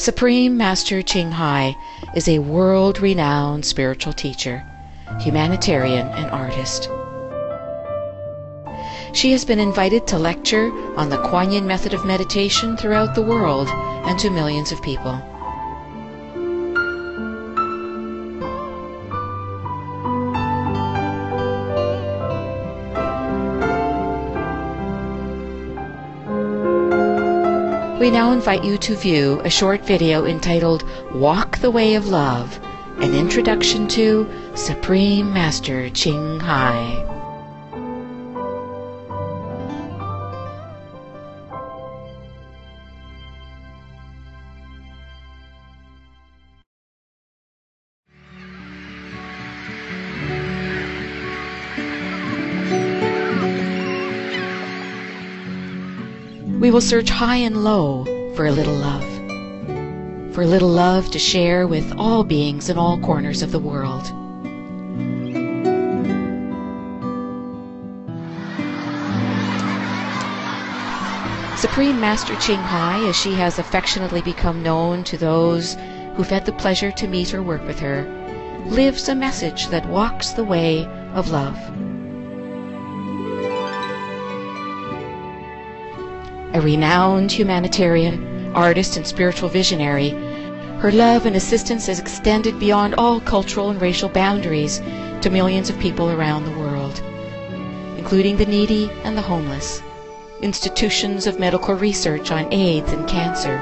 Supreme Master Ching Hai is a world renowned spiritual teacher, humanitarian, and artist. She has been invited to lecture on the Kuan Yin method of meditation throughout the world and to millions of people. We now invite you to view a short video entitled Walk the Way of Love, an introduction to Supreme Master Ching Hai. We will search high and low for a little love. For a little love to share with all beings in all corners of the world. Supreme Master Ching Hai, as she has affectionately become known to those who've had the pleasure to meet or work with her, lives a message that walks the way of love. A renowned humanitarian, artist, and spiritual visionary, her love and assistance has extended beyond all cultural and racial boundaries to millions of people around the world, including the needy and the homeless, institutions of medical research on AIDS and cancer,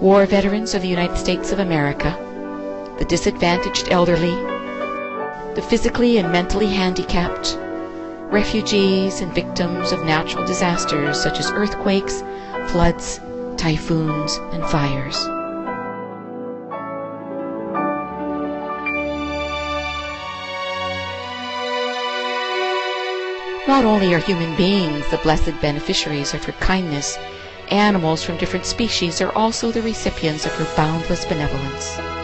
war veterans of the United States of America, the disadvantaged elderly, the physically and mentally handicapped, refugees and victims of natural disasters such as earthquakes, floods, typhoons, and fires. Not only are human beings the blessed beneficiaries of her kindness, animals from different species are also the recipients of her boundless benevolence.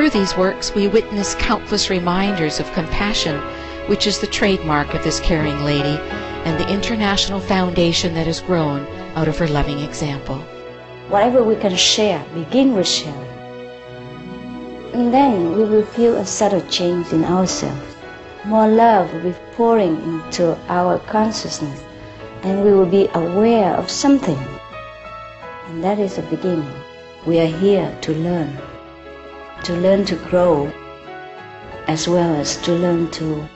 Through these works, we witness countless reminders of compassion, which is the trademark of this caring lady, and the international foundation that has grown out of her loving example. Whatever we can share, begin with sharing. And then we will feel a subtle change in ourselves. More love will be pouring into our consciousness, and we will be aware of something. And that is the beginning. We are here to learn to learn to grow as well as to learn to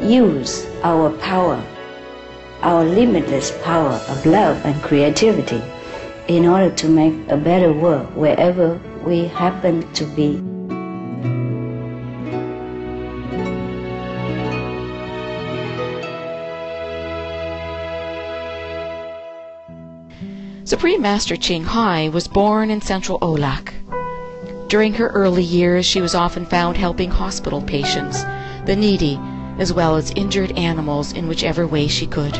use our power, our limitless power of love and creativity in order to make a better world wherever we happen to be. Supreme Master Ching Hai was born in central Au Lac. During her early years, she was often found helping hospital patients, the needy, as well as injured animals in whichever way she could.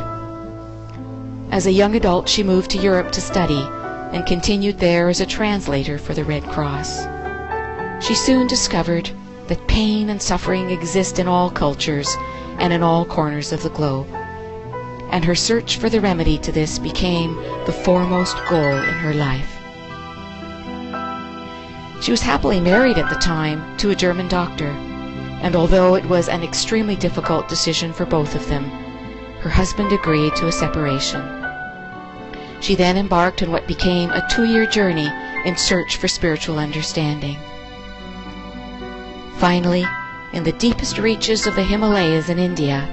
As a young adult, she moved to Europe to study and continued there as a translator for the Red Cross. She soon discovered that pain and suffering exist in all cultures and in all corners of the globe. And her search for the remedy to this became the foremost goal in her life. She was happily married at the time to a German doctor, and although it was an extremely difficult decision for both of them, her husband agreed to a separation. She then embarked on what became a two-year journey in search for spiritual understanding. Finally, in the deepest reaches of the Himalayas in India,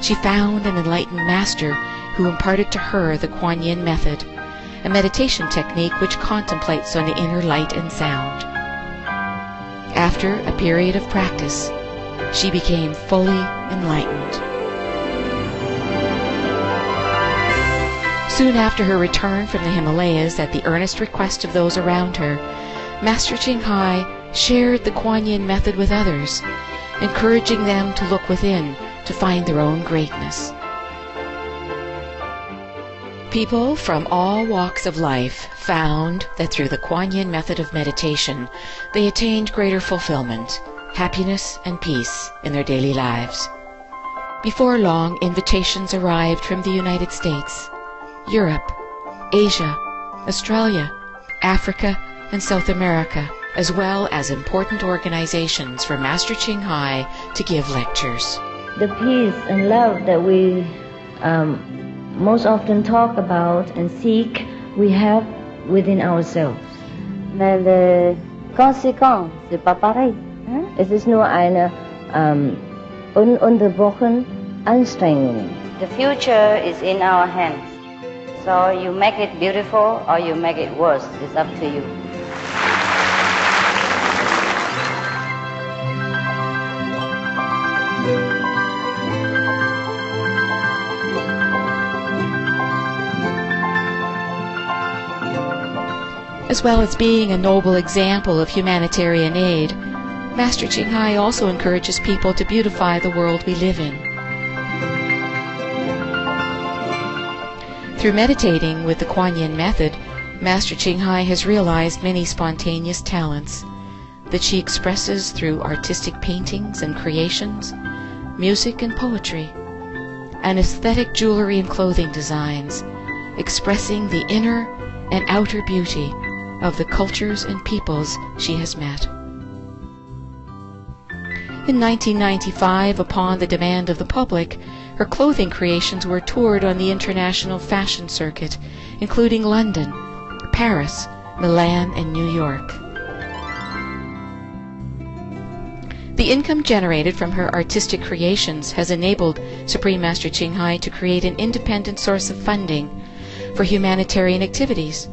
she found an enlightened master who imparted to her the Kuan Yin method, a meditation technique which contemplates on the inner light and sound. After a period of practice, she became fully enlightened. Soon after her return from the Himalayas at the earnest request of those around her, Master Ching Hai shared the Kuan Yin method with others, encouraging them to look within to find their own greatness. People from all walks of life found that through the Kuan Yin method of meditation, they attained greater fulfillment, happiness, and peace in their daily lives. Before long, invitations arrived from the United States, Europe, Asia, Australia, Africa, and South America, as well as important organizations for Master Ching Hai to give lectures. The peace and love that we um, most often talk about and seek, we have within ourselves. Mais les conséquences, c'est pas pareil. Hein? Es ist nur eine um, ununterbrochen Anstrengung. The future is in our hands. So you make it beautiful or you make it worse. It's up to you. As well as being a noble example of humanitarian aid, Master Ching Hai also encourages people to beautify the world we live in. Through meditating with the Kuan Yin method, Master Ching Hai has realized many spontaneous talents that she expresses through artistic paintings and creations, music and poetry, and aesthetic jewelry and clothing designs, expressing the inner and outer beauty of the cultures and peoples she has met. In 1995, upon the demand of the public, her clothing creations were toured on the international fashion circuit, including London, Paris, Milan, and New York. The income generated from her artistic creations has enabled Supreme Master Ching Hai to create an independent source of funding for humanitarian activities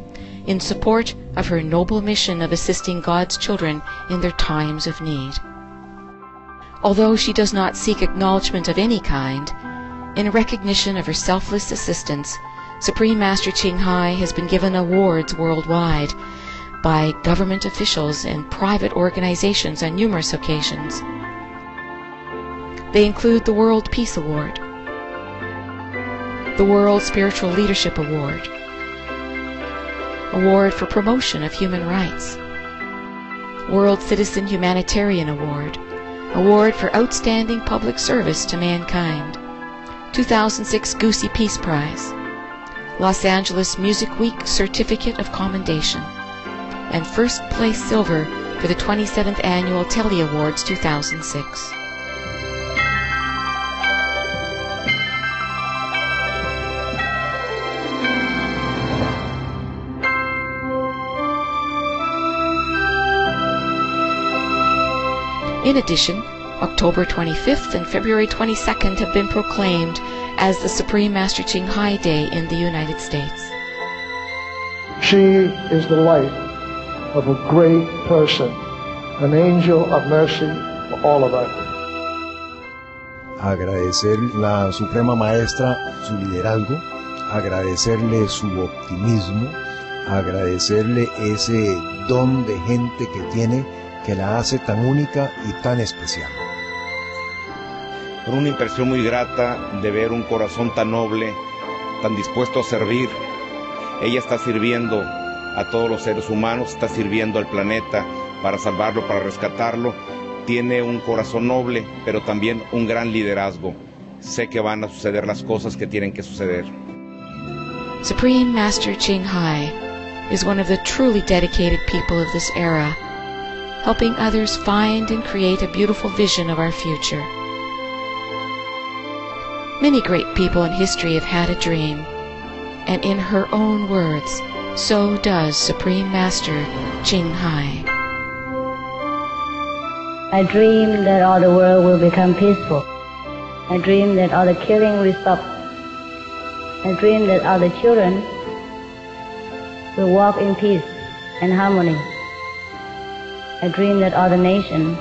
in support of her noble mission of assisting God's children in their times of need. Although she does not seek acknowledgement of any kind, in recognition of her selfless assistance, Supreme Master Ching Hai has been given awards worldwide by government officials and private organizations on numerous occasions. They include the World Peace Award, the World Spiritual Leadership Award, Award for Promotion of Human Rights, World Citizen Humanitarian Award, Award for Outstanding Public Service to Mankind, 2006 Gusi Peace Prize, Los Angeles Music Week Certificate of Commendation, and First Place Silver for the 27th Annual Telly Awards 2006. In addition, October 25th and February 22nd have been proclaimed as the Supreme Master Ching Hai Day in the United States. She is the light of a great person, an angel of mercy for all of us. Agradecer la Suprema Maestra su liderazgo, agradecerle su optimismo, agradecerle ese don de gente que tiene que la hace tan única y tan especial. Por una impresión muy grata de ver un corazón tan noble, tan dispuesto a servir. Ella está sirviendo a todos los seres humanos, está sirviendo al planeta para salvarlo, para rescatarlo. Tiene un corazón noble, pero también un gran liderazgo. Sé que van a suceder las cosas que tienen que suceder. Supreme Master Ching Hai is one of the truly dedicated people of this era helping others find and create a beautiful vision of our future. Many great people in history have had a dream, and in her own words, so does Supreme Master Ching Hai. I dream that all the world will become peaceful. I dream that all the killing will stop. I dream that all the children will walk in peace and harmony. I dream that all the nations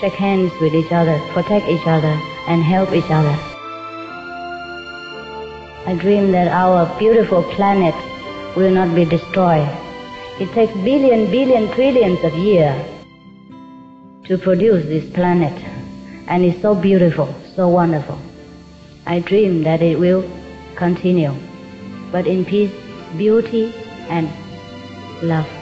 shake hands with each other, protect each other, and help each other. I dream that our beautiful planet will not be destroyed. It takes billion, billion, trillions of years to produce this planet. And it's so beautiful, so wonderful. I dream that it will continue, but in peace, beauty, and love.